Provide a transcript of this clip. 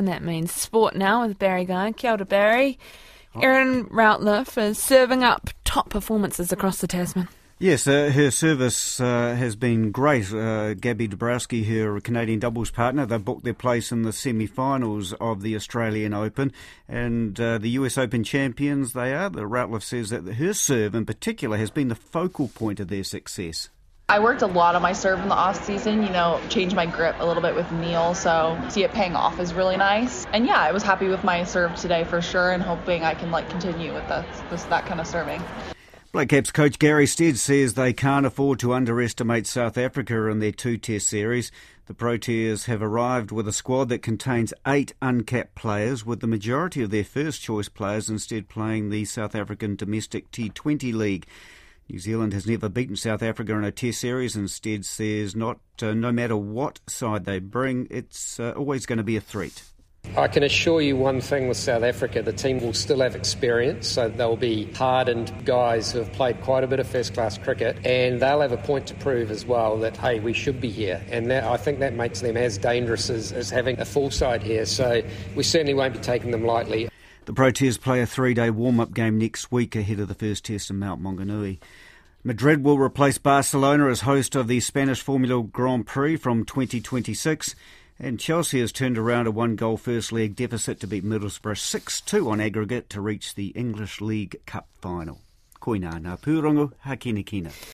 And that means sport now with Barry Guy. Kia ora, Barry. Erin Routliffe is serving up top performances across the Tasman. Yes, uh, her service uh, has been great. Uh, Gabby Dabrowski, her Canadian doubles partner, they booked their place in the semi-finals of the Australian Open, and uh, the US Open champions they are. The Routliffe says that her serve, in particular, has been the focal point of their success. I worked a lot on my serve in the off season, you know, changed my grip a little bit with Neil, so see it paying off is really nice. And yeah, I was happy with my serve today for sure, and hoping I can like continue with that this, that kind of serving. Black Caps coach Gary Stead says they can't afford to underestimate South Africa in their two-test series. The Proteas have arrived with a squad that contains eight uncapped players, with the majority of their first-choice players instead playing the South African domestic T20 league. New Zealand has never beaten South Africa in a Test series. Instead, says not uh, no matter what side they bring, it's uh, always going to be a threat. I can assure you one thing with South Africa the team will still have experience, so they'll be hardened guys who have played quite a bit of first class cricket, and they'll have a point to prove as well that, hey, we should be here. And that, I think that makes them as dangerous as, as having a full side here, so we certainly won't be taking them lightly. The Proteas play a three day warm up game next week ahead of the first test in Mount Maunganui. Madrid will replace Barcelona as host of the Spanish Formula Grand Prix from 2026. And Chelsea has turned around a one goal first leg deficit to beat Middlesbrough 6 2 on aggregate to reach the English League Cup final. Koina ngā pūrongo, ha kina kina.